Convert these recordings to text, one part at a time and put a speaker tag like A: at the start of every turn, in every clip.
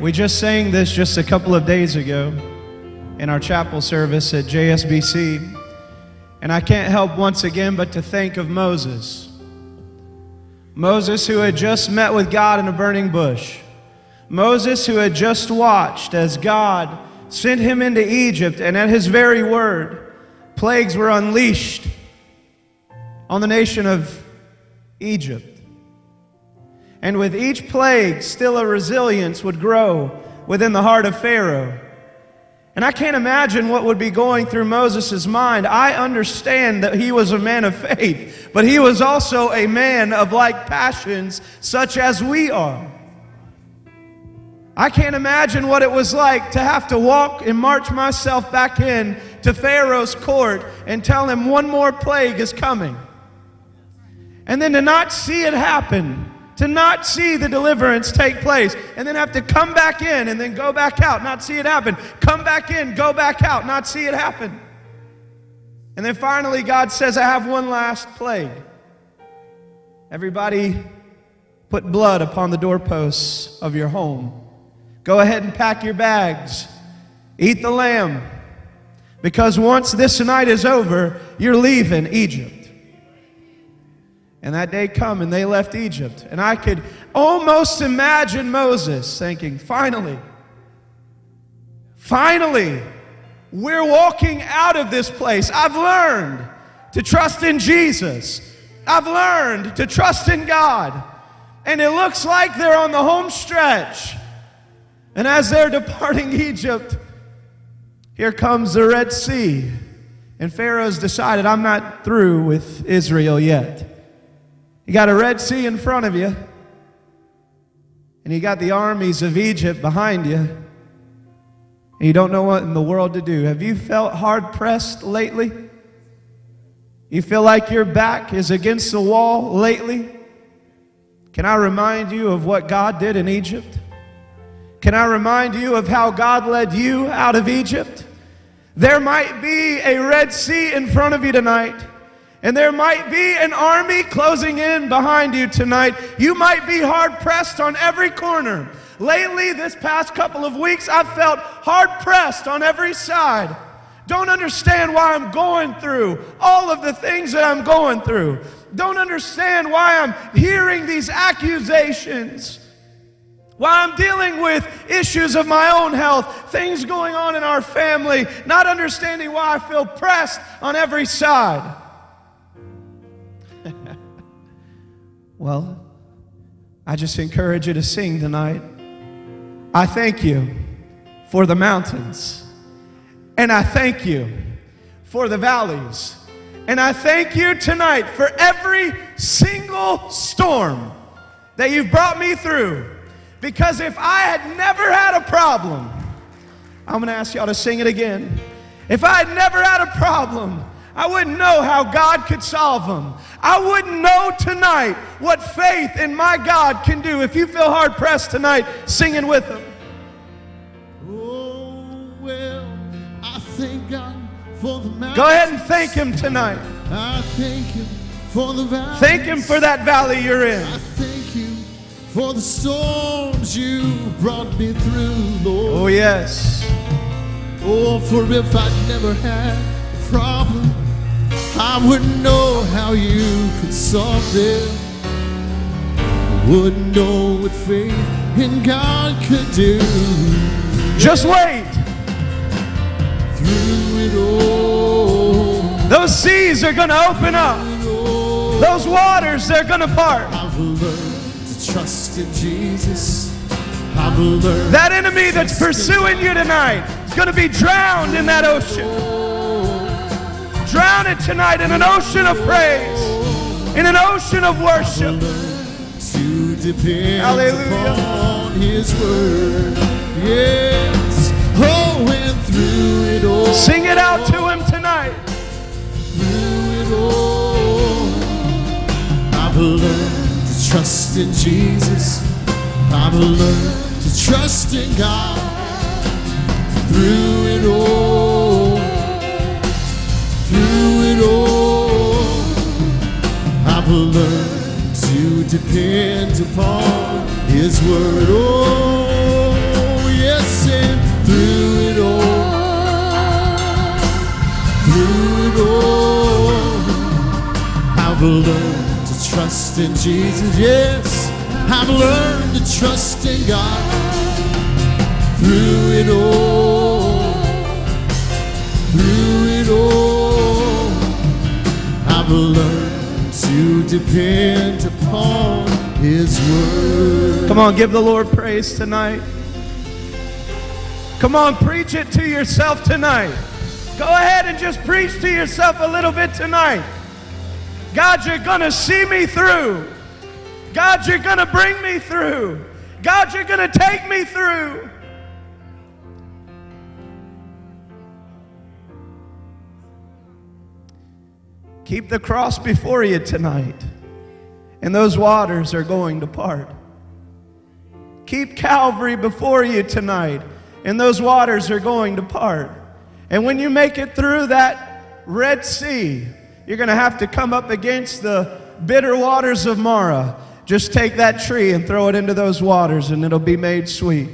A: We just sang this just a couple of days ago in our chapel service at JSBC. And I can't help once again but to think of Moses. Moses, who had just met with God in a burning bush. Moses, who had just watched as God sent him into Egypt, and at his very word, plagues were unleashed on the nation of Egypt. And with each plague, still a resilience would grow within the heart of Pharaoh. And I can't imagine what would be going through Moses' mind. I understand that he was a man of faith, but he was also a man of like passions, such as we are. I can't imagine what it was like to have to walk and march myself back in to Pharaoh's court and tell him one more plague is coming. And then to not see it happen, to not see the deliverance take place, and then have to come back in and then go back out, not see it happen. Come back in, go back out, not see it happen. And then finally, God says, I have one last plague. Everybody put blood upon the doorposts of your home. Go ahead and pack your bags. Eat the lamb. Because once this night is over, you're leaving Egypt. And that day come and they left Egypt. And I could almost imagine Moses thinking, finally, finally, we're walking out of this place. I've learned to trust in Jesus. I've learned to trust in God. And it looks like they're on the home stretch. And as they're departing Egypt, here comes the Red Sea. And Pharaoh's decided, I'm not through with Israel yet. You got a Red Sea in front of you, and you got the armies of Egypt behind you, and you don't know what in the world to do. Have you felt hard pressed lately? You feel like your back is against the wall lately? Can I remind you of what God did in Egypt? Can I remind you of how God led you out of Egypt? There might be a Red Sea in front of you tonight. And there might be an army closing in behind you tonight. You might be hard pressed on every corner. Lately, this past couple of weeks, I've felt hard pressed on every side. Don't understand why I'm going through all of the things that I'm going through. Don't understand why I'm hearing these accusations. Why I'm dealing with issues of my own health, things going on in our family, not understanding why I feel pressed on every side. Well, I just encourage you to sing tonight. I thank you for the mountains, and I thank you for the valleys, and I thank you tonight for every single storm that you've brought me through. Because if I had never had a problem, I'm to ask y'all to sing it again. If I had never had a problem, I wouldn't know how God could solve them. I wouldn't know tonight what faith in my God can do. If you feel hard pressed tonight, singing with them.
B: Oh, well, I thank God for the mountains.
A: Go ahead and thank Him tonight.
B: I thank Him for the valleys.
A: Thank Him for that valley you're in.
B: I thank you for the storms you brought me through, Lord.
A: Oh, yes.
B: Oh, for if I'd never had a problem, I wouldn't know how you could solve them. Wouldn't know what faith in God could do.
A: Just wait.
B: Through it all,
A: Those seas are going to open up, those waters, they're going to part.
B: I've learned to trust in Jesus. I've learned
A: That enemy that's pursuing you tonight is going to be drowned in that ocean. Drown it tonight in an ocean of praise, in an ocean of worship.
B: to depend
A: Hallelujah.
B: upon His word. Yes, oh, and through it all,
A: Sing it out to him tonight.
B: through it all, I've learned to trust in Jesus. I've learned to trust in God. Through it all, Lord, I've learned to depend upon His word. Oh, yes, and through it all, through it all, I've learned to trust in Jesus. Yes, I've learned to trust in God through it all, through it all. I've learned to depend upon His word.
A: Come on, give the Lord praise tonight. Come on, preach it to yourself tonight. Go ahead and just preach to yourself a little bit tonight. God, you're going to see me through. God, you're going to bring me through. God, you're going to take me through. Keep the cross before you tonight, and those waters are going to part. Keep Calvary before you tonight, and those waters are going to part. And when you make it through that Red Sea, you're going to have to come up against the bitter waters of Marah. Just take that tree and throw it into those waters, and it'll be made sweet.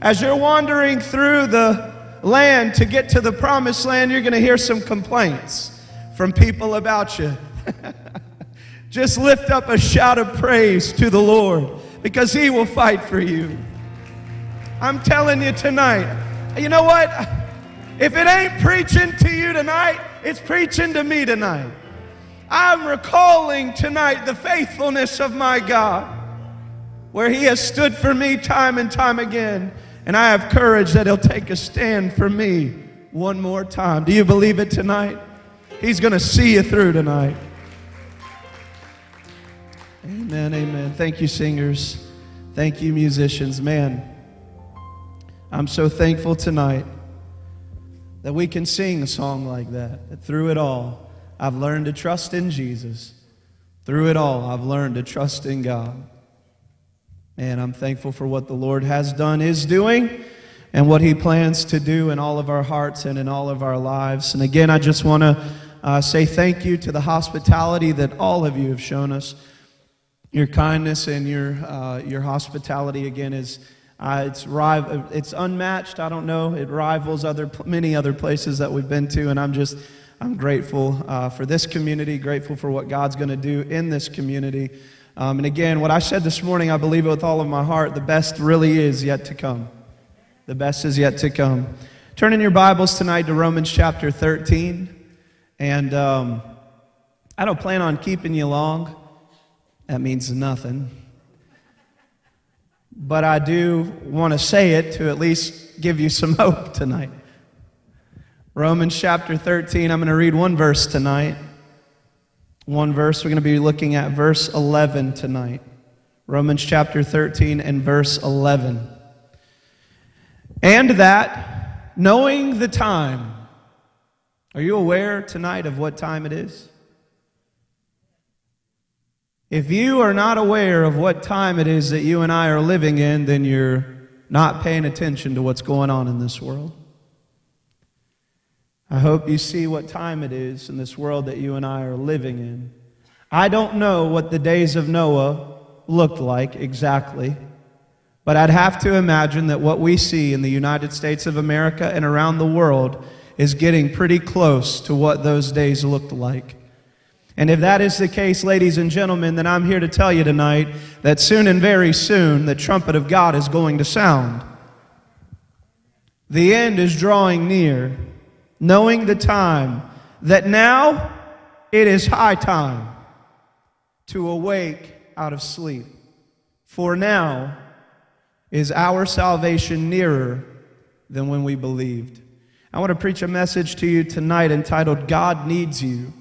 A: As you're wandering through the land to get to the promised land, you're going to hear some complaints from people about you. Just lift up a shout of praise to the Lord because He will fight for you. I'm telling you tonight, you know what? If it ain't preaching to you tonight, it's preaching to me tonight. I'm recalling tonight the faithfulness of my God, where He has stood for me time and time again. And I have courage that He'll take a stand for me one more time. Do you believe it tonight? He's going to see you through tonight. Amen, amen. Thank you, singers. Thank you, musicians. Man, I'm so thankful tonight that we can sing a song like that. That through it all, I've learned to trust in Jesus. Through it all, I've learned to trust in God. And I'm thankful for what the Lord has done, is doing, and what He plans to do in all of our hearts and in all of our lives. And again, I just want to uh, say thank you to the hospitality that all of you have shown us. Your kindness and your, uh, your hospitality, again, is uh, it's, it's unmatched. I don't know. It rivals other, many other places that we've been to, and I'm just I'm grateful uh, for this community, grateful for what God's going to do in this community. Um, and again, what I said this morning, I believe it with all of my heart. The best really is yet to come. The best is yet to come. Turn in your Bibles tonight to Romans chapter 13. And um, I don't plan on keeping you long. That means nothing. But I do want to say it to at least give you some hope tonight. Romans chapter 13, I'm going to read one verse tonight. One verse. We're going to be looking at verse 11 tonight. Romans chapter 13 and verse 11. And that, knowing the time, are you aware tonight of what time it is? If you are not aware of what time it is that you and I are living in, then you're not paying attention to what's going on in this world. I hope you see what time it is in this world that you and I are living in. I don't know what the days of Noah looked like exactly, but I'd have to imagine that what we see in the United States of America and around the world is getting pretty close to what those days looked like. And if that is the case, ladies and gentlemen, then I'm here to tell you tonight that soon and very soon the trumpet of God is going to sound. The end is drawing near, knowing the time that now it is high time to awake out of sleep. For now is our salvation nearer than when we believed. I want to preach a message to you tonight entitled God Needs You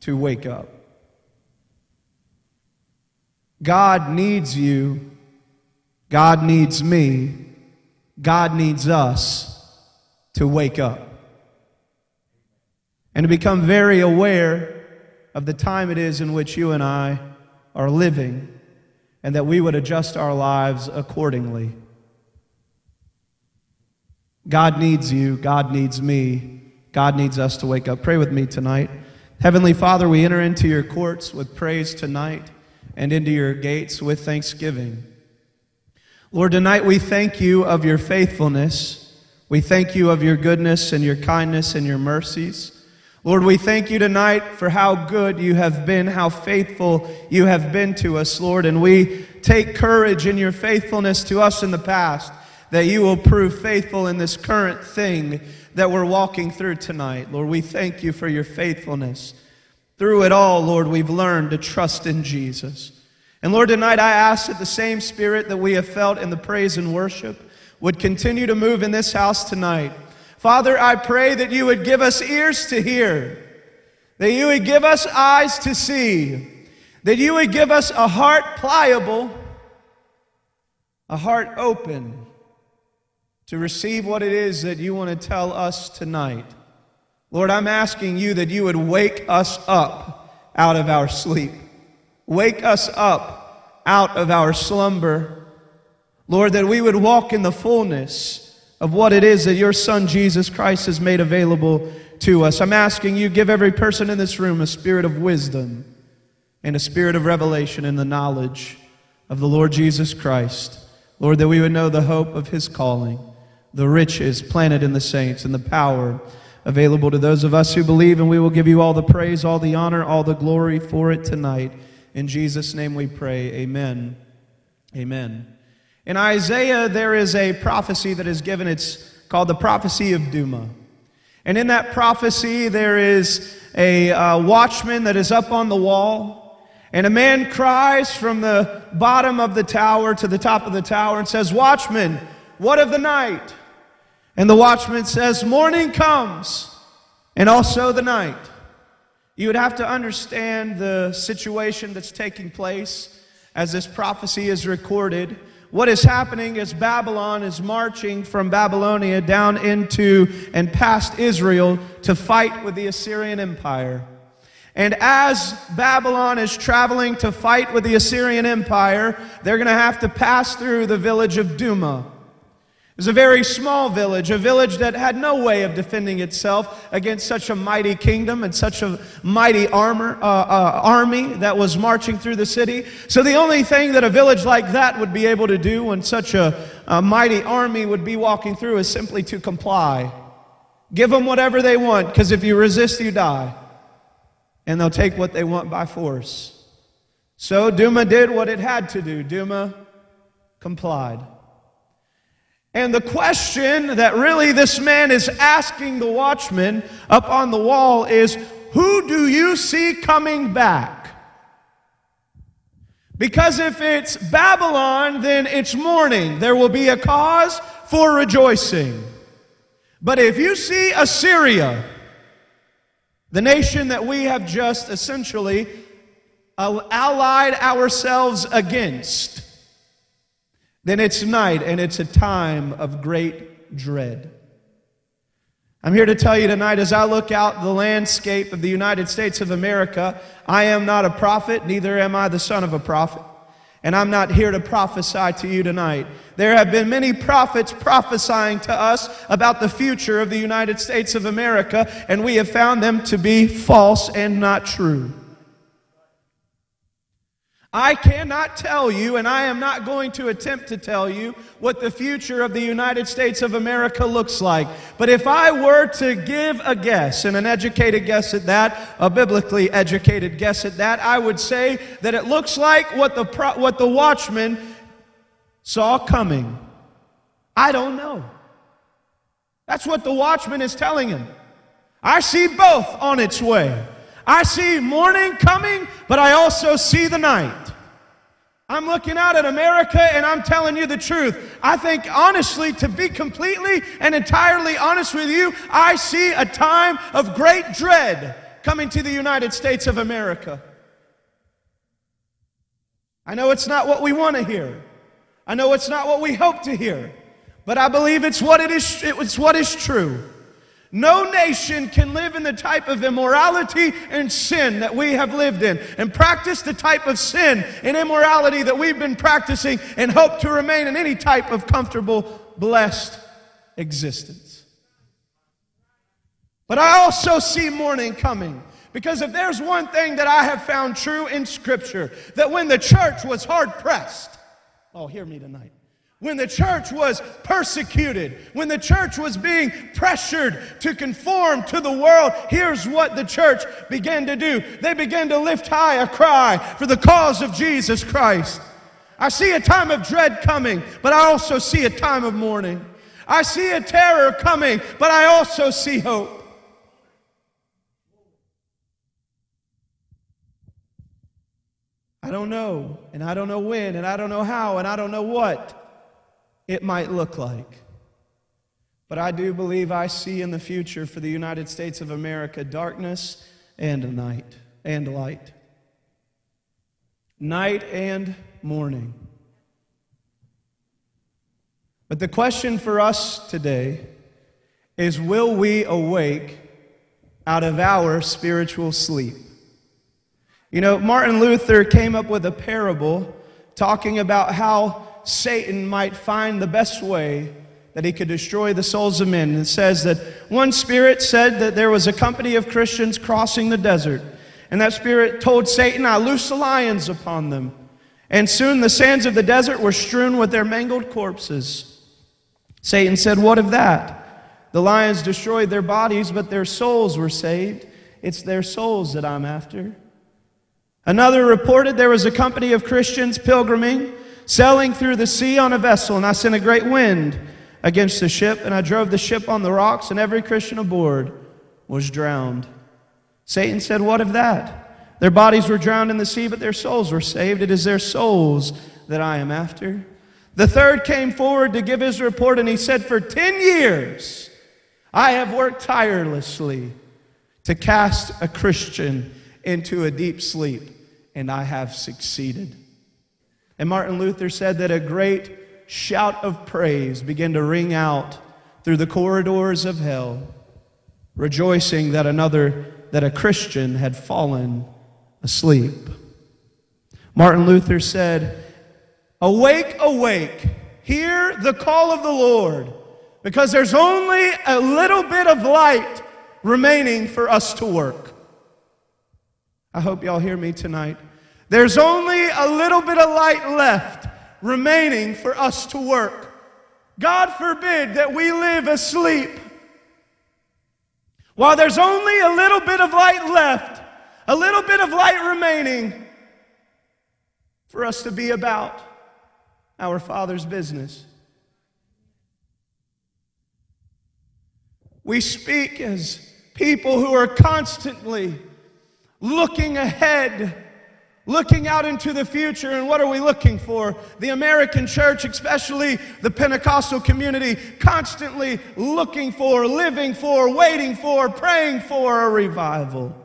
A: to Wake Up. God needs you. God needs me. God needs us to wake up and to become very aware of the time it is in which you and I are living and that we would adjust our lives accordingly. God needs you. God needs me. God needs us to wake up. Pray with me tonight. Heavenly Father, we enter into your courts with praise tonight and into your gates with thanksgiving. Lord, tonight we thank you of your faithfulness. We thank you of your goodness and your kindness and your mercies. Lord, we thank you tonight for how good you have been, how faithful you have been to us, Lord. And we take courage in your faithfulness to us in the past that you will prove faithful in this current thing that we're walking through tonight. Lord, we thank you for your faithfulness. Through it all, Lord, we've learned to trust in Jesus. And Lord, tonight I ask that the same spirit that we have felt in the praise and worship would continue to move in this house tonight. Father, I pray that you would give us ears to hear, that you would give us eyes to see, that you would give us a heart pliable, a heart open to receive what it is that you want to tell us tonight. Lord, I'm asking you that you would wake us up out of our sleep. Wake us up out of our slumber. Lord, that we would walk in the fullness of what it is that your Son Jesus Christ has made available to us. I'm asking you, give every person in this room a spirit of wisdom and a spirit of revelation in the knowledge of the Lord Jesus Christ. Lord, that we would know the hope of his calling, the riches planted in the saints, and the power available to those of us who believe, and we will give you all the praise, all the honor, all the glory for it tonight. In Jesus' name we pray. Amen. Amen. In Isaiah, there is a prophecy that is given. It's called the prophecy of Dumah. And in that prophecy, there is a uh, watchman that is up on the wall. And a man cries from the bottom of the tower to the top of the tower and says, Watchman, what of the night? And the watchman says, Morning comes, and also the night. You would have to understand the situation that's taking place as this prophecy is recorded. What is happening is Babylon is marching from Babylonia down into and past Israel to fight with the Assyrian Empire. And as Babylon is traveling to fight with the Assyrian Empire, they're going to have to pass through the village of Dumah. It was a very small village, a village that had no way of defending itself against such a mighty kingdom and such a mighty armor, uh, uh, army that was marching through the city. So the only thing that a village like that would be able to do when such a, a mighty army would be walking through is simply to comply. Give them whatever they want, because if you resist, you die. And they'll take what they want by force. So Dumah did what it had to do. Dumah complied. And the question that really this man is asking the watchman up on the wall is Who do you see coming back? Because if it's Babylon, then it's morning. There will be a cause for rejoicing. But if you see Assyria, the nation that we have just essentially allied ourselves against, then it's night and it's a time of great dread. I'm here to tell you tonight as I look out the landscape of the United States of America, I am not a prophet, neither am I the son of a prophet. And I'm not here to prophesy to you tonight. There have been many prophets prophesying to us about the future of the United States of America, and we have found them to be false and not true. I cannot tell you, and I am not going to attempt to tell you, what the future of the United States of America looks like. But if I were to give a guess, and an educated guess at that, a biblically educated guess at that, I would say that it looks like what the, pro- what the watchman saw coming. I don't know. That's what the watchman is telling him. I see both on its way. I see morning coming, but I also see the night. I'm looking out at America and I'm telling you the truth. I think, honestly, to be completely and entirely honest with you, I see a time of great dread coming to the United States of America. I know it's not what we want to hear. I know it's not what we hope to hear. But I believe it's what it is it's what is true. No nation can live in the type of immorality and sin that we have lived in and practice the type of sin and immorality that we've been practicing and hope to remain in any type of comfortable, blessed existence. But I also see morning coming. Because if there's one thing that I have found true in Scripture, that when the church was hard pressed, oh, hear me tonight when the church was persecuted, when the church was being pressured to conform to the world, here's what the church began to do. They began to lift high a cry for the cause of Jesus Christ. I see a time of dread coming, but I also see a time of morning. I see a terror coming, but I also see hope. I don't know, and I don't know when, and I don't know how, and I don't know what it might look like. But I do believe I see in the future for the United States of America darkness and night and light. Night and morning. But the question for us today is will we awake out of our spiritual sleep? You know, Martin Luther came up with a parable talking about how Satan might find the best way that he could destroy the souls of men. It says that one spirit said that there was a company of Christians crossing the desert. And that spirit told Satan, I loose the lions upon them. And soon the sands of the desert were strewn with their mangled corpses. Satan said, What of that? The lions destroyed their bodies, but their souls were saved. It's their souls that I'm after. Another reported there was a company of Christians pilgriming sailing through the sea on a vessel, and I sent a great wind against the ship, and I drove the ship on the rocks, and every Christian aboard was drowned. Satan said, What of that? Their bodies were drowned in the sea, but their souls were saved. It is their souls that I am after. The third came forward to give his report, and he said, For 10 years I have worked tirelessly to cast a Christian into a deep sleep, and I have succeeded. And Martin Luther said that a great shout of praise began to ring out through the corridors of hell, rejoicing that another, that a Christian had fallen asleep. Martin Luther said, Awake, awake, hear the call of the Lord, because there's only a little bit of light remaining for us to work. I hope y'all hear me tonight. There's only a little bit of light left remaining for us to work. God forbid that we live asleep. While there's only a little bit of light left, a little bit of light remaining for us to be about our Father's business. We speak as people who are constantly looking ahead looking out into the future, and what are we looking for? The American church, especially the Pentecostal community, constantly looking for, living for, waiting for, praying for a revival.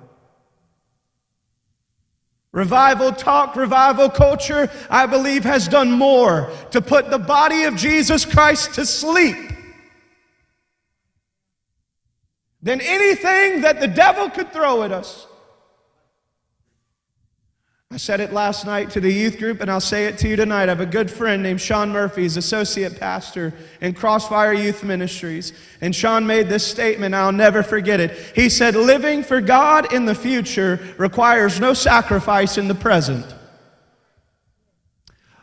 A: Revival talk, revival culture, I believe, has done more to put the body of Jesus Christ to sleep than anything that the devil could throw at us. I said it last night to the youth group, and I'll say it to you tonight. I have a good friend named Sean Murphy. He's associate pastor in Crossfire Youth Ministries. And Sean made this statement, I'll never forget it. He said, Living for God in the future requires no sacrifice in the present.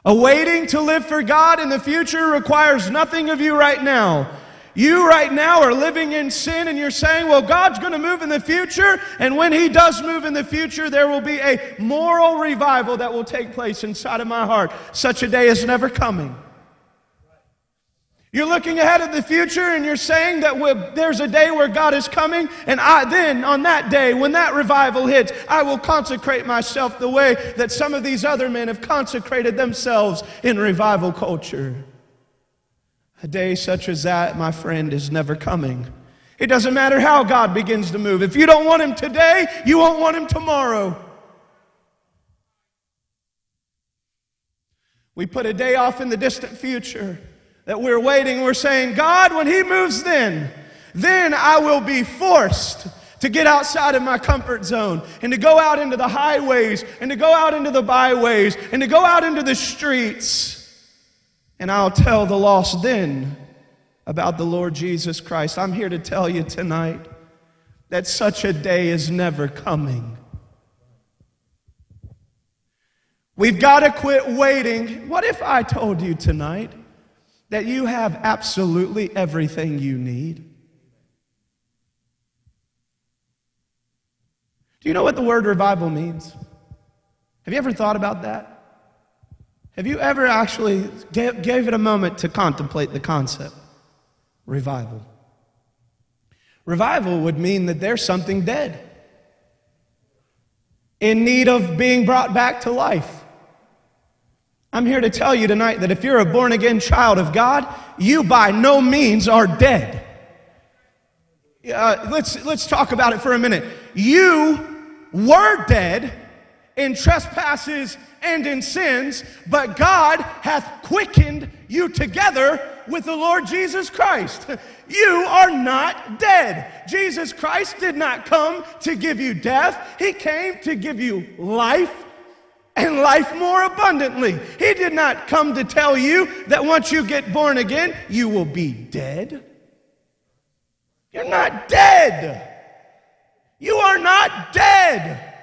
A: Awaiting to live for God in the future requires nothing of you right now. You right now are living in sin and you're saying, well, God's going to move in the future. And when He does move in the future, there will be a moral revival that will take place inside of my heart. Such a day is never coming. You're looking ahead of the future and you're saying that there's a day where God is coming, and I then, on that day, when that revival hits, I will consecrate myself the way that some of these other men have consecrated themselves in revival culture. A day such as that, my friend, is never coming. It doesn't matter how God begins to move. If you don't want Him today, you won't want Him tomorrow. We put a day off in the distant future that we're waiting. We're saying, God, when He moves then, then I will be forced to get outside of my comfort zone and to go out into the highways and to go out into the byways and to go out into the streets and I'll tell the lost then about the Lord Jesus Christ. I'm here to tell you tonight that such a day is never coming. We've got to quit waiting. What if I told you tonight that you have absolutely everything you need? Do you know what the word revival means? Have you ever thought about that? Have you ever actually gave, gave it a moment to contemplate the concept? Revival. Revival would mean that there's something dead in need of being brought back to life. I'm here to tell you tonight that if you're a born again child of God, you by no means are dead. Uh, let's, let's talk about it for a minute. You were dead in trespasses and in sins, but God hath quickened you together with the Lord Jesus Christ. You are not dead. Jesus Christ did not come to give you death, He came to give you life and life more abundantly. He did not come to tell you that once you get born again, you will be dead. You're not dead. You are not dead.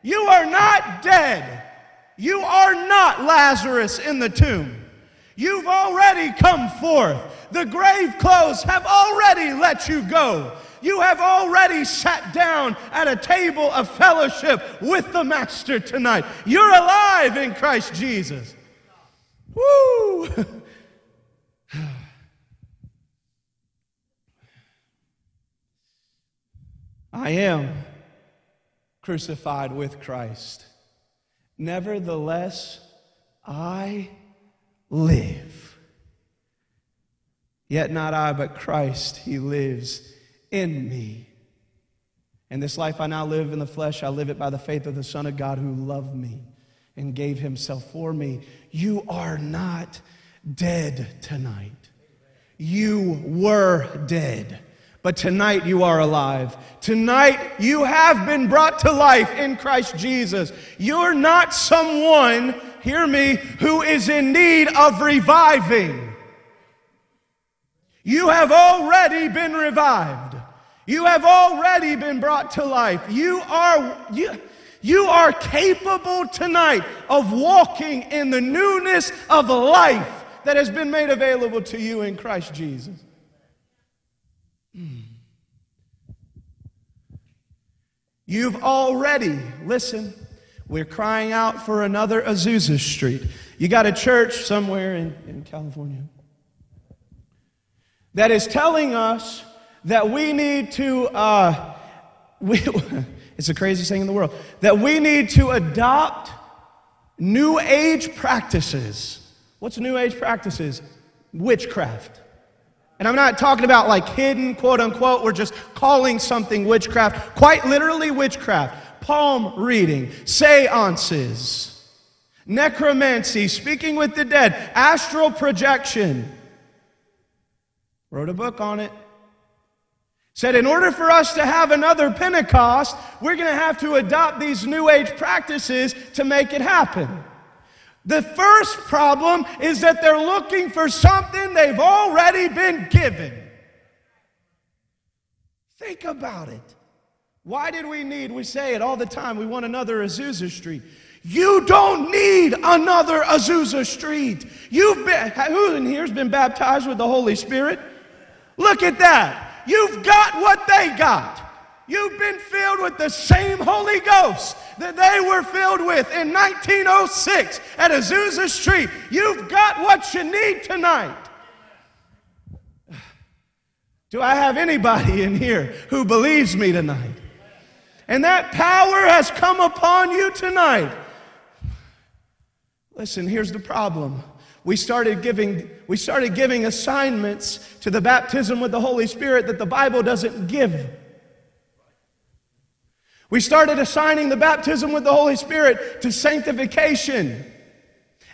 A: You are not dead. You are not Lazarus in the tomb. You've already come forth. The grave clothes have already let you go. You have already sat down at a table of fellowship with the Master tonight. You're alive in Christ Jesus. Woo! I am crucified with Christ. Nevertheless, I live. Yet not I, but Christ, He lives in me. And this life I now live in the flesh, I live it by the faith of the Son of God who loved me and gave himself for me. You are not dead tonight. You were dead, but tonight you are alive. Tonight you have been brought to life in Christ Jesus. You're not someone, hear me, who is in need of reviving. You have already been revived. You have already been brought to life. You are, you, you are capable tonight of walking in the newness of life that has been made available to you in Christ Jesus. You've already, listen, we're crying out for another Azusa Street. You got a church somewhere in, in California that is telling us that we need to, uh, we, it's the craziest thing in the world, that we need to adopt new age practices. What's new age practices? Witchcraft. And I'm not talking about like hidden, quote unquote, we're just calling something witchcraft, quite literally witchcraft. Palm reading, seances, necromancy, speaking with the dead, astral projection. Wrote a book on it. Said, in order for us to have another Pentecost, we're going to have to adopt these New Age practices to make it happen. The first problem is that they're looking for something they've already been given. Think about it. Why did we need, we say it all the time, we want another Azusa Street. You don't need another Azusa Street. You've been, who in here's been baptized with the Holy Spirit? Look at that. You've got what they got. You've been filled with the same Holy Ghost that they were filled with in 1906 at Azusa Street. You've got what you need tonight. Do I have anybody in here who believes me tonight? And that power has come upon you tonight. Listen, here's the problem we started giving, we started giving assignments to the baptism with the Holy Spirit that the Bible doesn't give. We started assigning the baptism with the Holy Spirit to sanctification.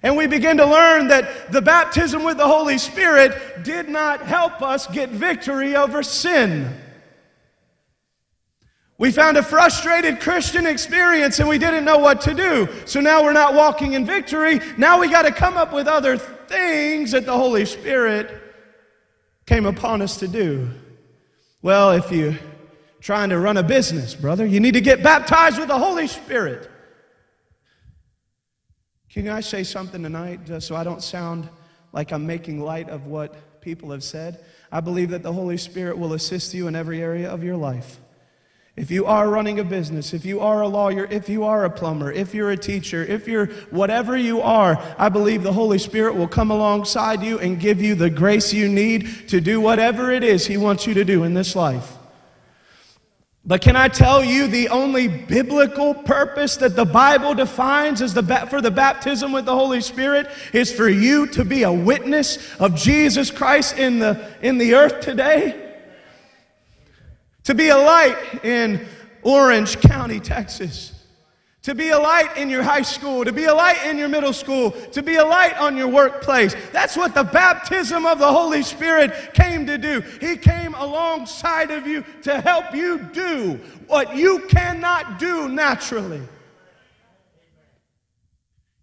A: And we began to learn that the baptism with the Holy Spirit did not help us get victory over sin. We found a frustrated Christian experience and we didn't know what to do. So now we're not walking in victory. Now we got to come up with other things that the Holy Spirit came upon us to do. Well, if you're trying to run a business, brother, you need to get baptized with the Holy Spirit. Can I say something tonight just so I don't sound like I'm making light of what people have said. I believe that the Holy Spirit will assist you in every area of your life. If you are running a business, if you are a lawyer, if you are a plumber, if you're a teacher, if you're whatever you are, I believe the Holy Spirit will come alongside you and give you the grace you need to do whatever it is He wants you to do in this life. But can I tell you the only biblical purpose that the Bible defines as the for the baptism with the Holy Spirit is for you to be a witness of Jesus Christ in the, in the earth today? to be a light in Orange County, Texas, to be a light in your high school, to be a light in your middle school, to be a light on your workplace. That's what the baptism of the Holy Spirit came to do. He came alongside of you to help you do what you cannot do naturally.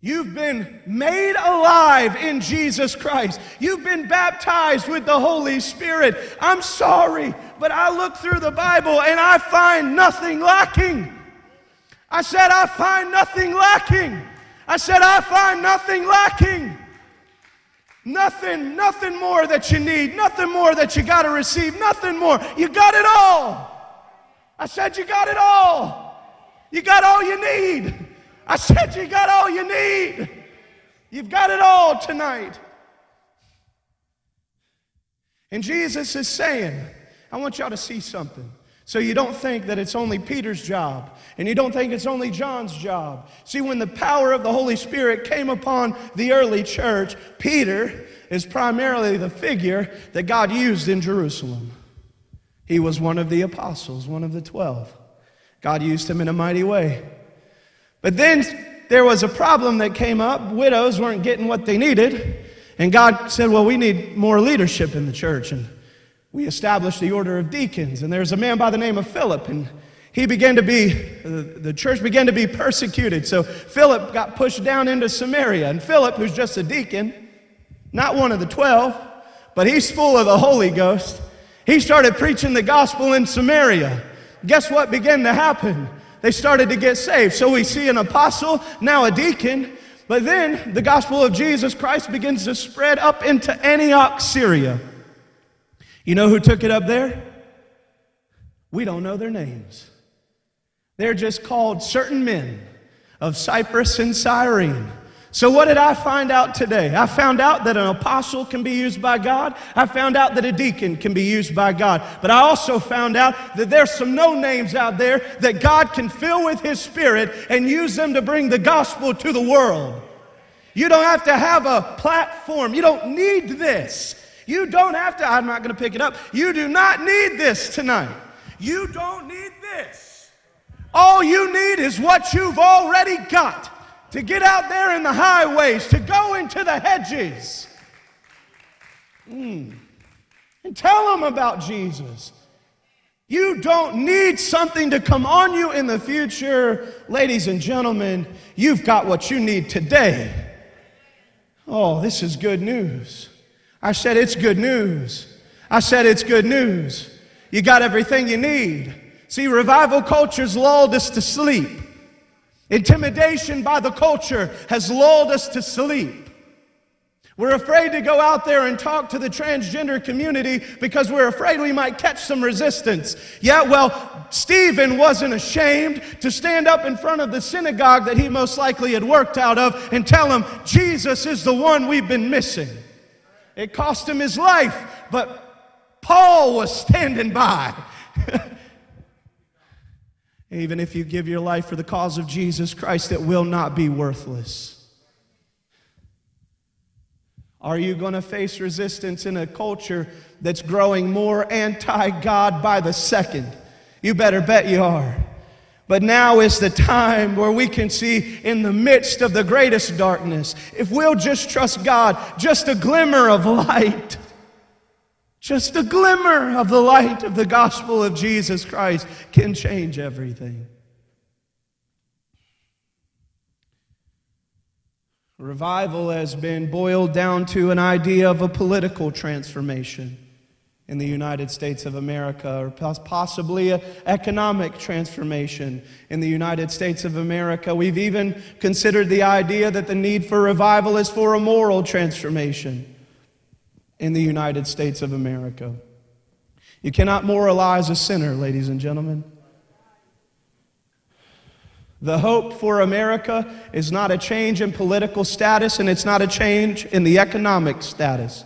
A: You've been made alive in Jesus Christ. You've been baptized with the Holy Spirit. I'm sorry, but I look through the Bible and I find nothing lacking. I said, I find nothing lacking. I said, I find nothing lacking. Nothing, nothing more that you need, nothing more that you got to receive, nothing more. You got it all. I said, You got it all. You got all you need. I said, You got all you need. You've got it all tonight. And Jesus is saying, I want y'all to see something. So you don't think that it's only Peter's job, and you don't think it's only John's job. See, when the power of the Holy Spirit came upon the early church, Peter is primarily the figure that God used in Jerusalem. He was one of the apostles, one of the twelve. God used him in a mighty way. But then there was a problem that came up. Widows weren't getting what they needed. And God said, Well, we need more leadership in the church. And we established the order of deacons. And there's a man by the name of Philip. And he began to be, the church began to be persecuted. So Philip got pushed down into Samaria. And Philip, who's just a deacon, not one of the 12, but he's full of the Holy Ghost, he started preaching the gospel in Samaria. Guess what began to happen? They started to get saved. So we see an apostle, now a deacon, but then the gospel of Jesus Christ begins to spread up into Antioch, Syria. You know who took it up there? We don't know their names. They're just called certain men of Cyprus and Cyrene. So, what did I find out today? I found out that an apostle can be used by God. I found out that a deacon can be used by God. But I also found out that there's some no names out there that God can fill with His Spirit and use them to bring the gospel to the world. You don't have to have a platform, you don't need this. You don't have to, I'm not going to pick it up. You do not need this tonight. You don't need this. All you need is what you've already got to get out there in the highways, to go into the hedges, mm. and tell them about Jesus. You don't need something to come on you in the future. Ladies and gentlemen, you've got what you need today. Oh, this is good news. I said it's good news. I said it's good news. You got everything you need. See, revival culture's lulled us to sleep. Intimidation by the culture has lulled us to sleep. We're afraid to go out there and talk to the transgender community because we're afraid we might catch some resistance. Yeah, well, Stephen wasn't ashamed to stand up in front of the synagogue that he most likely had worked out of and tell them, Jesus is the one we've been missing. It cost him his life, but Paul was standing by. Even if you give your life for the cause of Jesus Christ, it will not be worthless. Are you going to face resistance in a culture that's growing more anti God by the second? You better bet you are. But now is the time where we can see in the midst of the greatest darkness, if we'll just trust God, just a glimmer of light just a glimmer of the light of the gospel of Jesus Christ can change everything. Revival has been boiled down to an idea of a political transformation in the United States of America, or possibly an economic transformation in the United States of America. We've even considered the idea that the need for revival is for a moral transformation. in the United States of America. You cannot moralize a sinner, ladies and gentlemen. The hope for America is not a change in political status and it's not a change in the economic status.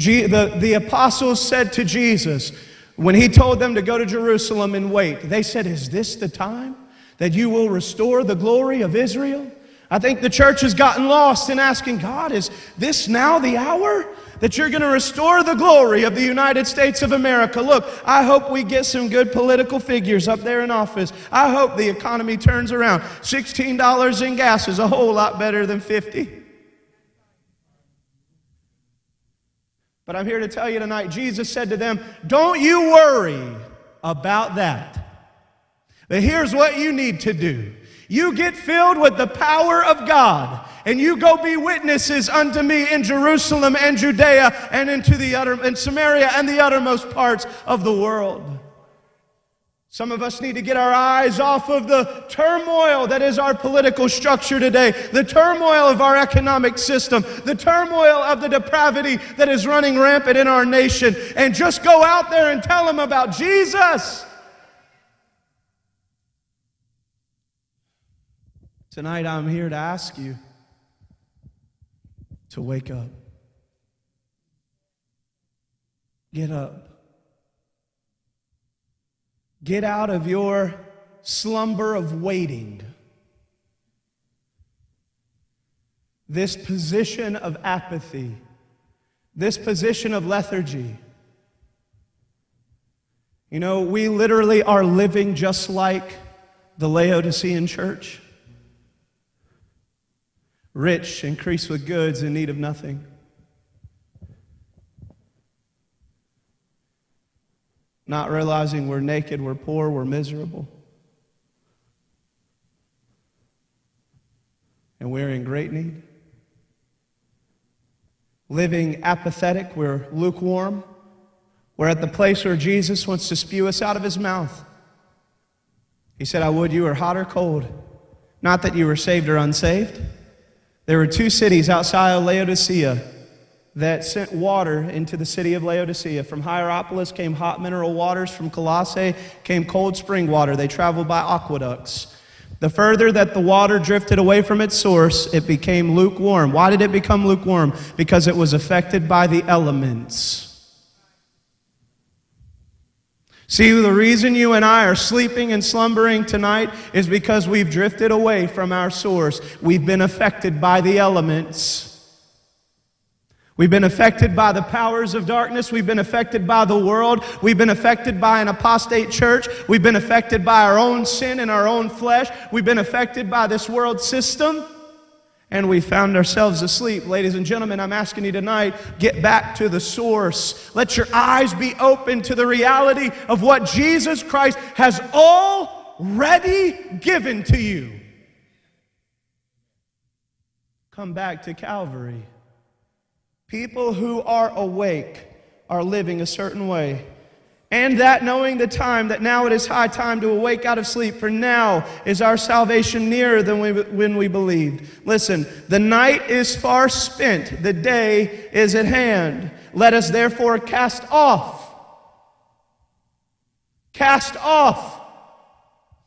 A: The, the apostles said to Jesus, when he told them to go to Jerusalem and wait, they said, Is this the time that you will restore the glory of Israel? I think the church has gotten lost in asking God, Is this now the hour? that you're going to restore the glory of the United States of America. Look, I hope we get some good political figures up there in office. I hope the economy turns around. $16 in gas is a whole lot better than 50. But I'm here to tell you tonight, Jesus said to them, Don't you worry about that. But here's what you need to do you get filled with the power of God and you go be witnesses unto me in Jerusalem and Judea and into the utter in Samaria and the uttermost parts of the world. Some of us need to get our eyes off of the turmoil that is our political structure today, the turmoil of our economic system, the turmoil of the depravity that is running rampant in our nation, and just go out there and tell them about Jesus. Tonight, I'm here to ask you to wake up. Get up. Get out of your slumber of waiting. This position of apathy, this position of lethargy. You know, we literally are living just like the Laodicean church rich, increased with goods, in need of nothing. Not realizing we're naked, we're poor, we're miserable. And we're in great need. Living apathetic, we're lukewarm. We're at the place where Jesus wants to spew us out of his mouth. He said, I would you were hot or cold. Not that you were saved or unsaved. There were two cities outside of Laodicea that sent water into the city of Laodicea. From Hierapolis came hot mineral waters, from Colossae came cold spring water. They traveled by aqueducts. The further that the water drifted away from its source, it became lukewarm. Why did it become lukewarm? Because it was affected by the elements. See, the reason you and I are sleeping and slumbering tonight is because we've drifted away from our source. We've been affected by the elements. We've been affected by the powers of darkness. We've been affected by the world. We've been affected by an apostate church. We've been affected by our own sin and our own flesh. We've been affected by this world system and we found ourselves asleep. Ladies and gentlemen, I'm asking you tonight get back to the source. Let your eyes be open to the reality of what Jesus Christ has already given to you. Come back to Calvary. People who are awake are living a certain way. And that knowing the time, that now it is high time to awake out of sleep, for now is our salvation nearer than we, when we believed. Listen, the night is far spent, the day is at hand. Let us therefore cast off. Cast off.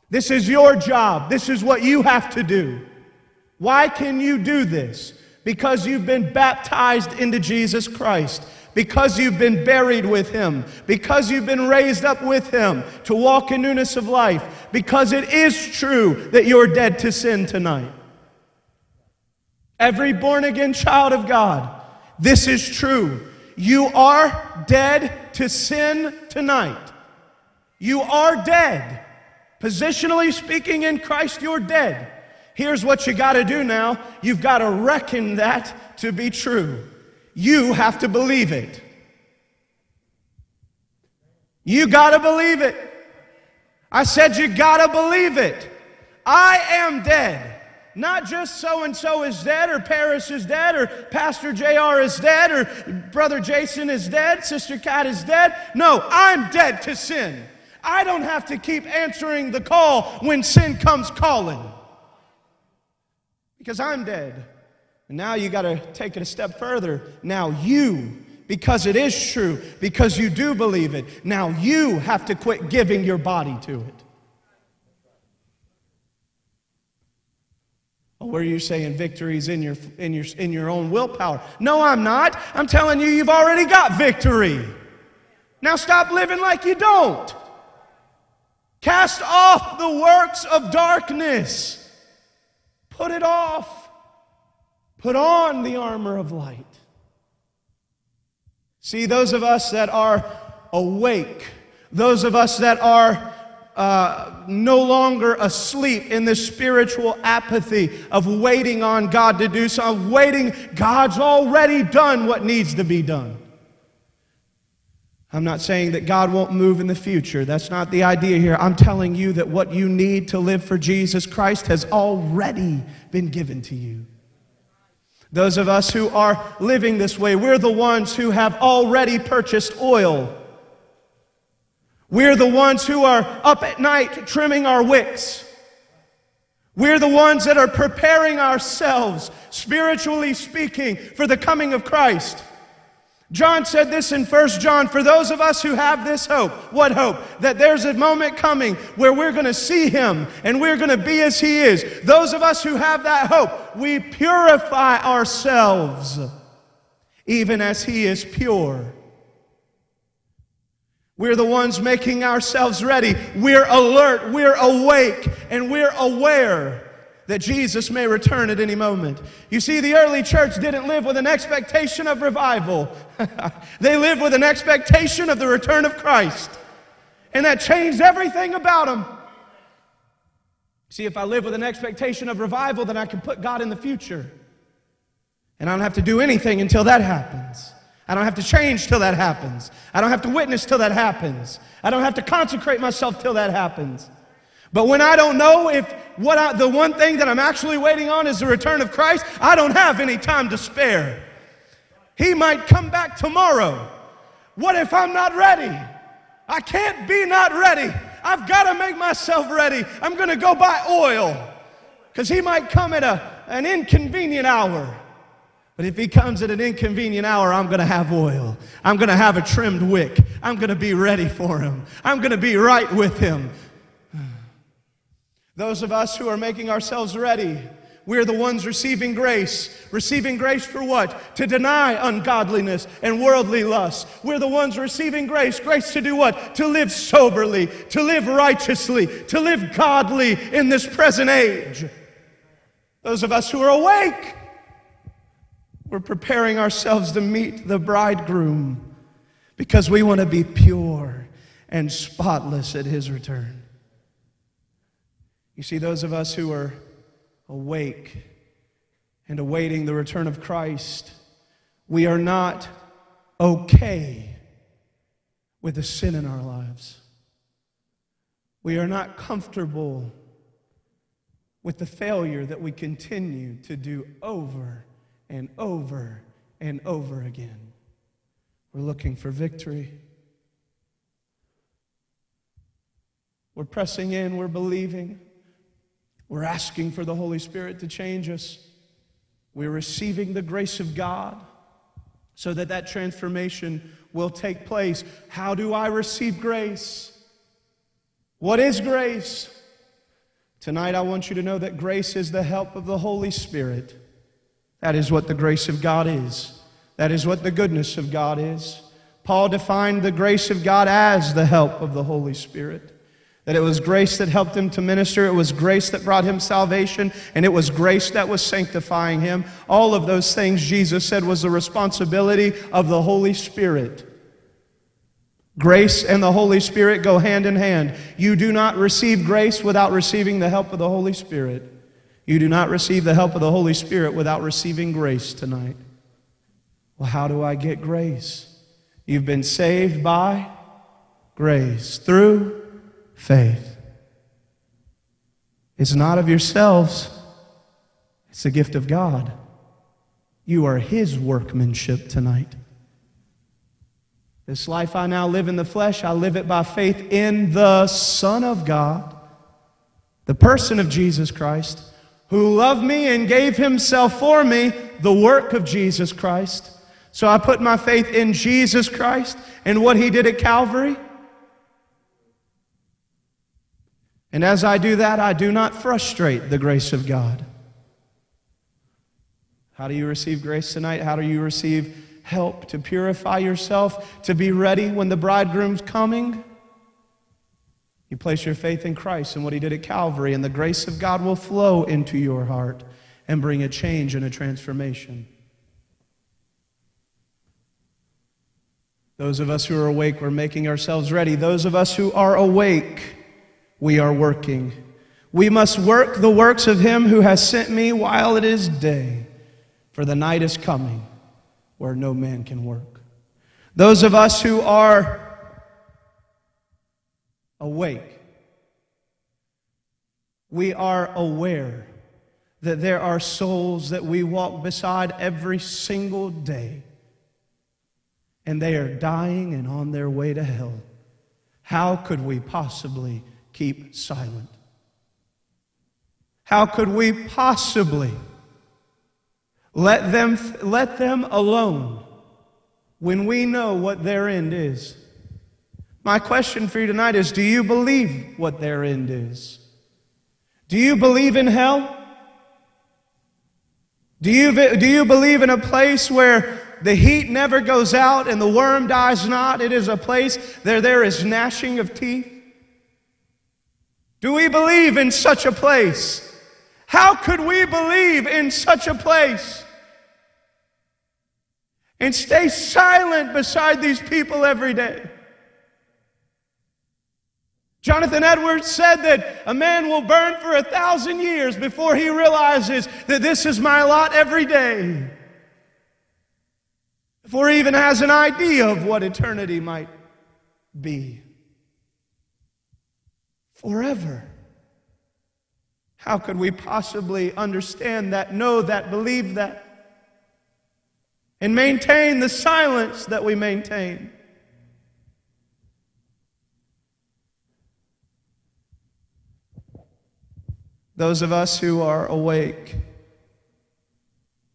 A: This is your job. This is what you have to do. Why can you do this? Because you've been baptized into Jesus Christ because you've been buried with him, because you've been raised up with him to walk in newness of life, because it is true that you're dead to sin tonight. Every born again child of God, this is true. You are dead to sin tonight. You are dead. Positionally speaking, in Christ, you're dead. Here's what you got to do now you've got to reckon that to be true. You have to believe it. You got to believe it. I said, You got to believe it. I am dead. Not just so and so is dead, or Paris is dead, or Pastor JR is dead, or Brother Jason is dead, Sister Kat is dead. No, I'm dead to sin. I don't have to keep answering the call when sin comes calling because I'm dead. And now you got to take it a step further. Now you because it is true, because you do believe it. Now you have to quit giving your body to it. Oh, or were you saying victory's in your, in, your, in your own willpower? No, I'm not. I'm telling you, you've already got victory. Now stop living like you don't. Cast off the works of darkness. Put it off. Put on the armor of light. See, those of us that are awake, those of us that are uh, no longer asleep in the spiritual apathy of waiting on God to do something, waiting, God's already done what needs to be done. I'm not saying that God won't move in the future. That's not the idea here. I'm telling you that what you need to live for Jesus Christ has already been given to you. Those of us who are living this way, we're the ones who have already purchased oil. We're the ones who are up at night trimming our wicks. We're the ones that are preparing ourselves, spiritually speaking, for the coming of Christ. John said this in 1 John for those of us who have this hope. What hope? That there's a moment coming where we're going to see him and we're going to be as he is. Those of us who have that hope, we purify ourselves even as he is pure. We're the ones making ourselves ready. We're alert, we're awake, and we're aware that Jesus may return at any moment. You see, the early church didn't live with an expectation of revival, they lived with an expectation of the return of Christ. And that changed everything about them. See, if I live with an expectation of revival, then I can put God in the future. And I don't have to do anything until that happens. I don't have to change till that happens. I don't have to witness till that happens. I don't have to consecrate myself till that happens. But when I don't know if what I, the one thing that I'm actually waiting on is the return of Christ, I don't have any time to spare. He might come back tomorrow. What if I'm not ready? I can't be not ready. I've got to make myself ready. I'm going to go buy oil because he might come at a, an inconvenient hour. But if he comes at an inconvenient hour, I'm going to have oil. I'm going to have a trimmed wick. I'm going to be ready for him. I'm going to be right with him. Those of us who are making ourselves ready, we're the ones receiving grace. Receiving grace for what? To deny ungodliness and worldly lust. We're the ones receiving grace. Grace to do what? To live soberly, to live righteously, to live godly in this present age. Those of us who are awake, we're preparing ourselves to meet the bridegroom because we want to be pure and spotless at his return. You see, those of us who are awake and awaiting the return of Christ, we are not okay with the sin in our lives. We are not comfortable with the failure that we continue to do over and over and over again. We're looking for victory. We're pressing in, we're believing. We're asking for the Holy Spirit to change us. We're receiving the grace of God so that that transformation will take place. How do I receive grace? What is grace? Tonight, I want you to know that grace is the help of the Holy Spirit. That is what the grace of God is. That is what the goodness of God is. Paul defined the grace of God as the help of the Holy Spirit. That it was grace that helped him to minister, it was grace that brought him salvation, and it was grace that was sanctifying him. All of those things, Jesus said, was the responsibility of the Holy Spirit. Grace and the Holy Spirit go hand in hand. You do not receive grace without receiving the help of the Holy Spirit. You do not receive the help of the Holy Spirit without receiving grace tonight. Well, how do I get grace? You've been saved by grace through faith. It's not of yourselves, it's a gift of God. You are His workmanship tonight. This life I now live in the flesh, I live it by faith in the Son of God, the person of Jesus Christ, who loved me and gave Himself for me, the work of Jesus Christ So I put my faith in Jesus Christ and what he did at Calvary. And as I do that, I do not frustrate the grace of God. How do you receive grace tonight? How do you receive help to purify yourself, to be ready when the bridegroom's coming? You place your faith in Christ and what he did at Calvary, and the grace of God will flow into your heart and bring a change and a transformation. Those of us who are awake, we're making ourselves ready. Those of us who are awake, we are working. We must work the works of him who has sent me while it is day, for the night is coming where no man can work. Those of us who are awake, we are aware that there are souls that we walk beside every single day, and they are dying and on their way to hell. How could we possibly keep silent? How could we possibly let them, let them alone when we know what their end is? My question for you tonight is Do you believe what their end is? Do you believe in hell? Do you, do you believe in a place where the heat never goes out and the worm dies not? It is a place where there is gnashing of teeth. Do we believe in such a place? How could we believe in such a place? And stay silent beside these people every day. Jonathan Edwards said that a man will burn for a thousand years before he realizes that this is my lot every day. Before he even has an idea of what eternity might be forever. How could we possibly understand that, know that, believe that, and maintain the silence that we maintain? Those of us who are awake,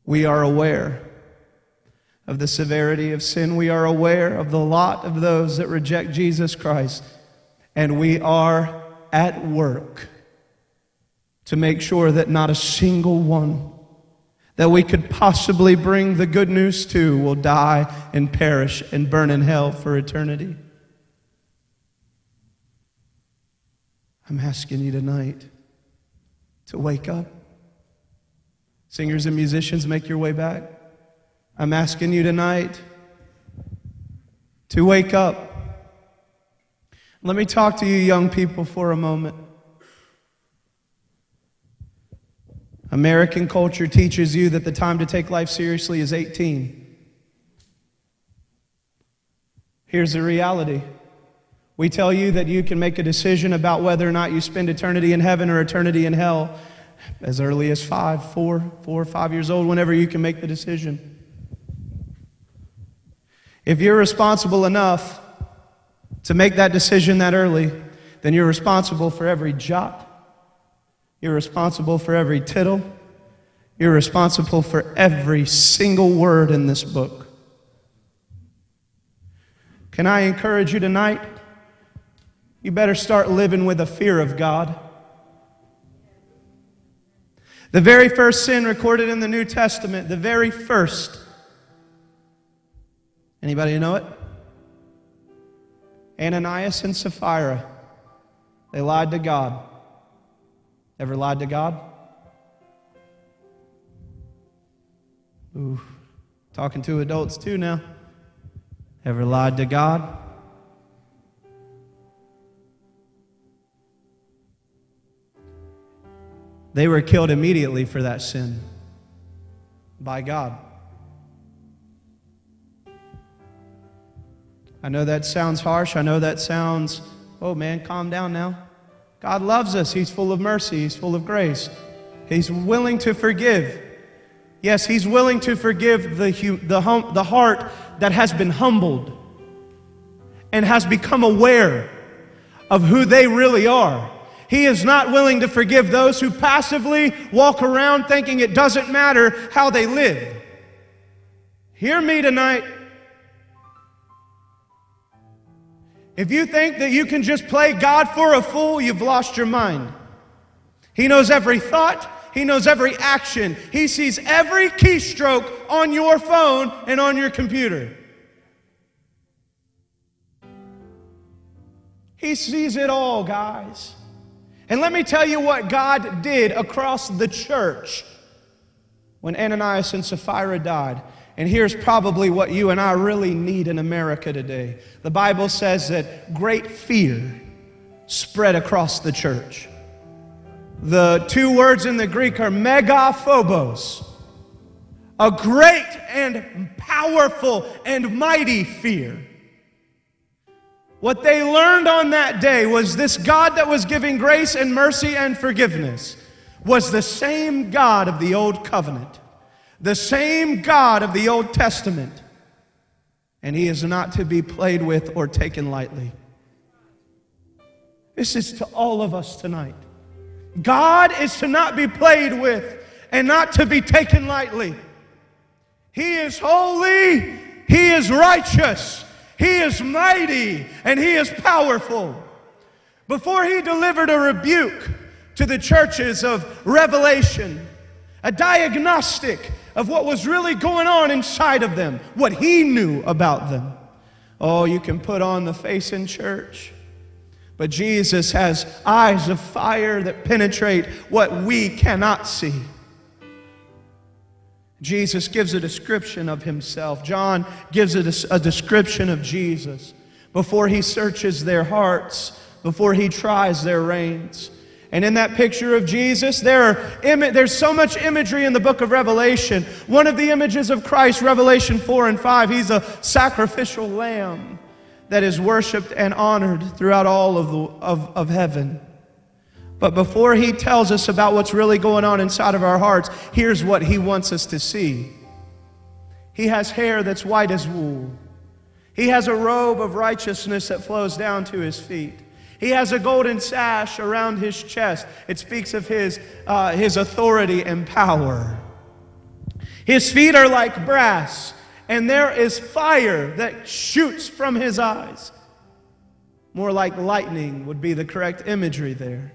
A: we are aware of the severity of sin. We are aware of the lot of those that reject Jesus Christ. And we are at work to make sure that not a single one that we could possibly bring the good news to will die and perish and burn in hell for eternity. I'm asking you tonight to wake up. Singers and musicians, make your way back. I'm asking you tonight to wake up. Let me talk to you, young people, for a moment. American culture teaches you that the time to take life seriously is 18. Here's the reality. We tell you that you can make a decision about whether or not you spend eternity in heaven or eternity in hell as early as five, four, four, five years old, whenever you can make the decision. If you're responsible enough to make that decision that early, then you're responsible for every jot. You're responsible for every tittle. You're responsible for every single word in this book. Can I encourage you tonight? You better start living with a fear of God. The very first sin recorded in the New Testament, the very first. Anybody know it? Ananias and Sapphira. They lied to God. Ever lied to God? Ooh, talking to adults too now. Ever lied to God? They were killed immediately for that sin by God. I know that sounds harsh. I know that sounds, oh man, calm down now. God loves us. He's full of mercy, He's full of grace. He's willing to forgive. Yes, He's willing to forgive the, the, hum, the heart that has been humbled and has become aware of who they really are. He is not willing to forgive those who passively walk around thinking it doesn't matter how they live. Hear me tonight. If you think that you can just play God for a fool, you've lost your mind. He knows every thought, He knows every action, He sees every keystroke on your phone and on your computer. He sees it all, guys. And let me tell you what God did across the church when Ananias and Sapphira died. And here's probably what you and I really need in America today. The Bible says that great fear spread across the church. The two words in the Greek are megaphobos, a great and powerful and mighty fear. What they learned on that day was this God that was giving grace and mercy and forgiveness was the same God of the old covenant, the same God of the Old Testament, and he is not to be played with or taken lightly. This is to all of us tonight. God is to not be played with and not to be taken lightly. He is holy, He is righteous, He is mighty, and He is powerful. Before He delivered a rebuke to the churches of Revelation, a diagnostic of what was really going on inside of them, what He knew about them. Oh, you can put on the face in church. But Jesus has eyes of fire that penetrate what we cannot see. Jesus gives a description of himself. John gives a, a, description of Jesus before he searches their hearts, before he tries their reins. And in that picture of Jesus, there are Im- there's so much imagery in the book of Revelation. One of the images of Christ, Revelation 4 and 5, he's a sacrificial lamb that is worshiped and honored throughout all of, the, of, of heaven. But before he tells us about what's really going on inside of our hearts, here's what he wants us to see. He has hair that's white as wool. He has a robe of righteousness that flows down to his feet. He has a golden sash around his chest. It speaks of his, uh, his authority and power. His feet are like brass, and there is fire that shoots from his eyes. More like lightning would be the correct imagery there.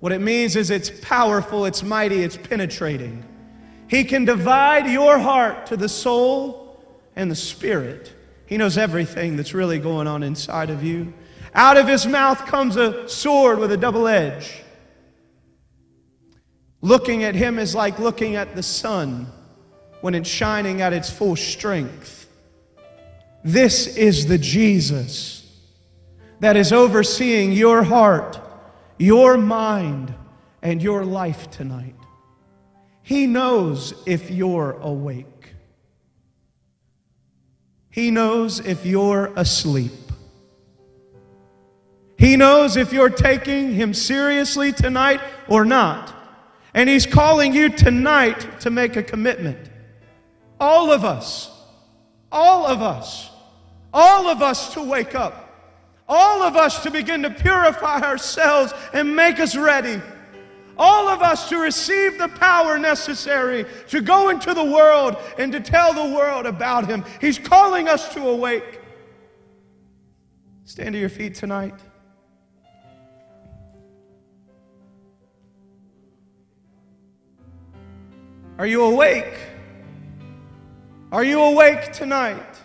A: What it means is it's powerful, it's mighty, it's penetrating. He can divide your heart to the soul and the spirit. He knows everything that's really going on inside of you. Out of his mouth comes a sword with a double edge. Looking at him is like looking at the sun when it's shining at its full strength. This is the Jesus that is overseeing your heart, your mind, and your life tonight. He knows if you're awake. He knows if you're asleep. He knows if you're taking Him seriously tonight or not. And He's calling you tonight to make a commitment. All of us, all of us, all of us to wake up. All of us to begin to purify ourselves and make us ready. All of us to receive the power necessary to go into the world and to tell the world about Him. He's calling us to awake. Stand to your feet tonight. Are you awake? Are you awake tonight?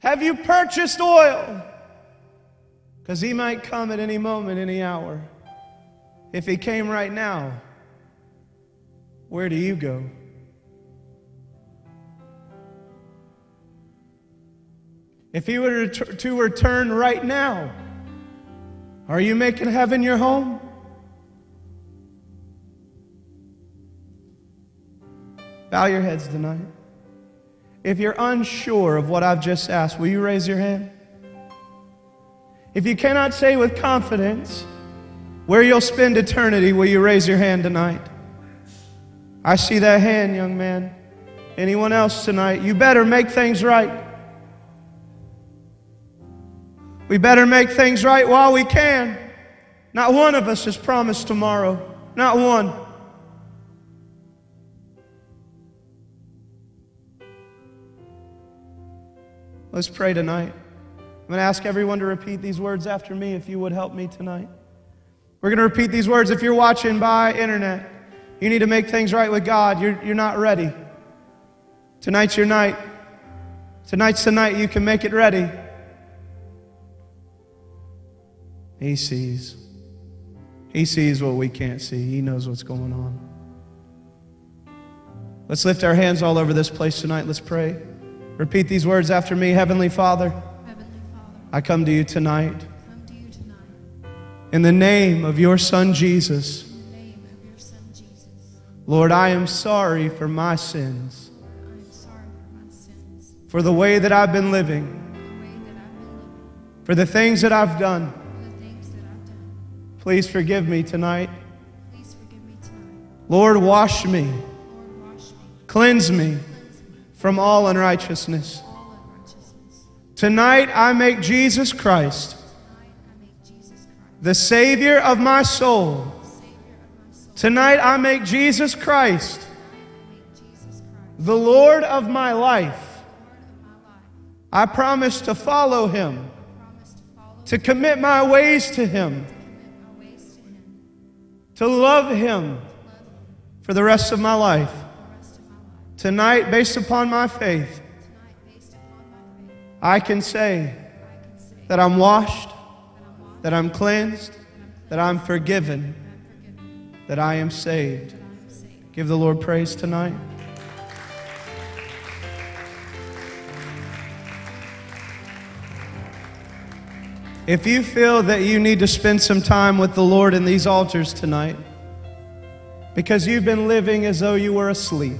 A: Have you purchased oil? Because he might come at any moment, any hour. If he came right now, where do you go? If he were to return right now, are you making heaven your home? Bow your heads tonight. If you're unsure of what I've just asked, will you raise your hand? If you cannot say with confidence where you'll spend eternity, will you raise your hand tonight? I see that hand, young man. Anyone else tonight? You better make things right. We better make things right while we can. Not one of us has promised tomorrow. Not one. Let's pray tonight. I'm going to ask everyone to repeat these words after me if you would help me tonight. We're going to repeat these words. If you're watching by internet, you need to make things right with God. You're, you're not ready. Tonight's your night. Tonight's the night you can make it ready. He sees. He sees what we can't see. He knows what's going on. Let's lift our hands all over this place tonight. Let's pray. Repeat these words after me Heavenly Father,
C: Heavenly Father,
A: I come to you tonight
C: to you tonight
A: in the name of your Son Jesus.
C: in the name of your Son Jesus.
A: Lord, I am sorry for my sins,
C: sorry for my sins,
A: for the way that I've been living,
C: for the way that I've been living,
A: for the things that I've done.
C: for the things that I've done.
A: Please forgive me tonight.
C: Please forgive me tonight.
A: Lord, wash me,
C: Lord, wash me
A: cleanse me from all unrighteousness. Tonight, I make Jesus Christ the Savior of my soul. Tonight, I make Jesus Christ the Lord of my life. I promise to follow him,
C: to
A: commit my ways to him,
C: to
A: love Him for the rest of my life. Tonight, based upon my faith, I can say that I'm washed,
C: that I'm
A: cleansed, that I'm forgiven,
C: that I am saved.
A: Give the Lord praise tonight. If you feel that you need to spend some time with the Lord in these altars tonight, because you've been living as though you were asleep,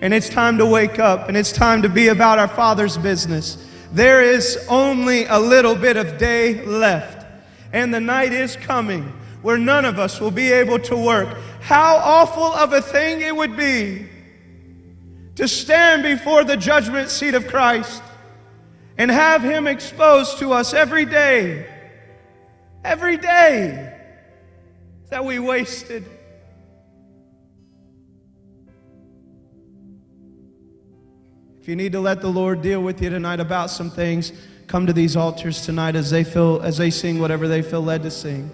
A: and it's time to wake up and it's time to be about our Father's business, there is only a little bit of day left, and the night is coming where none of us will be able to work. How awful of a thing it would be to stand before the judgment seat of Christ and have Him exposed to us every day, every day that we wasted. If you need to let the Lord deal with you tonight about some things, come to these altars tonight as they feel as they sing whatever they feel led to sing.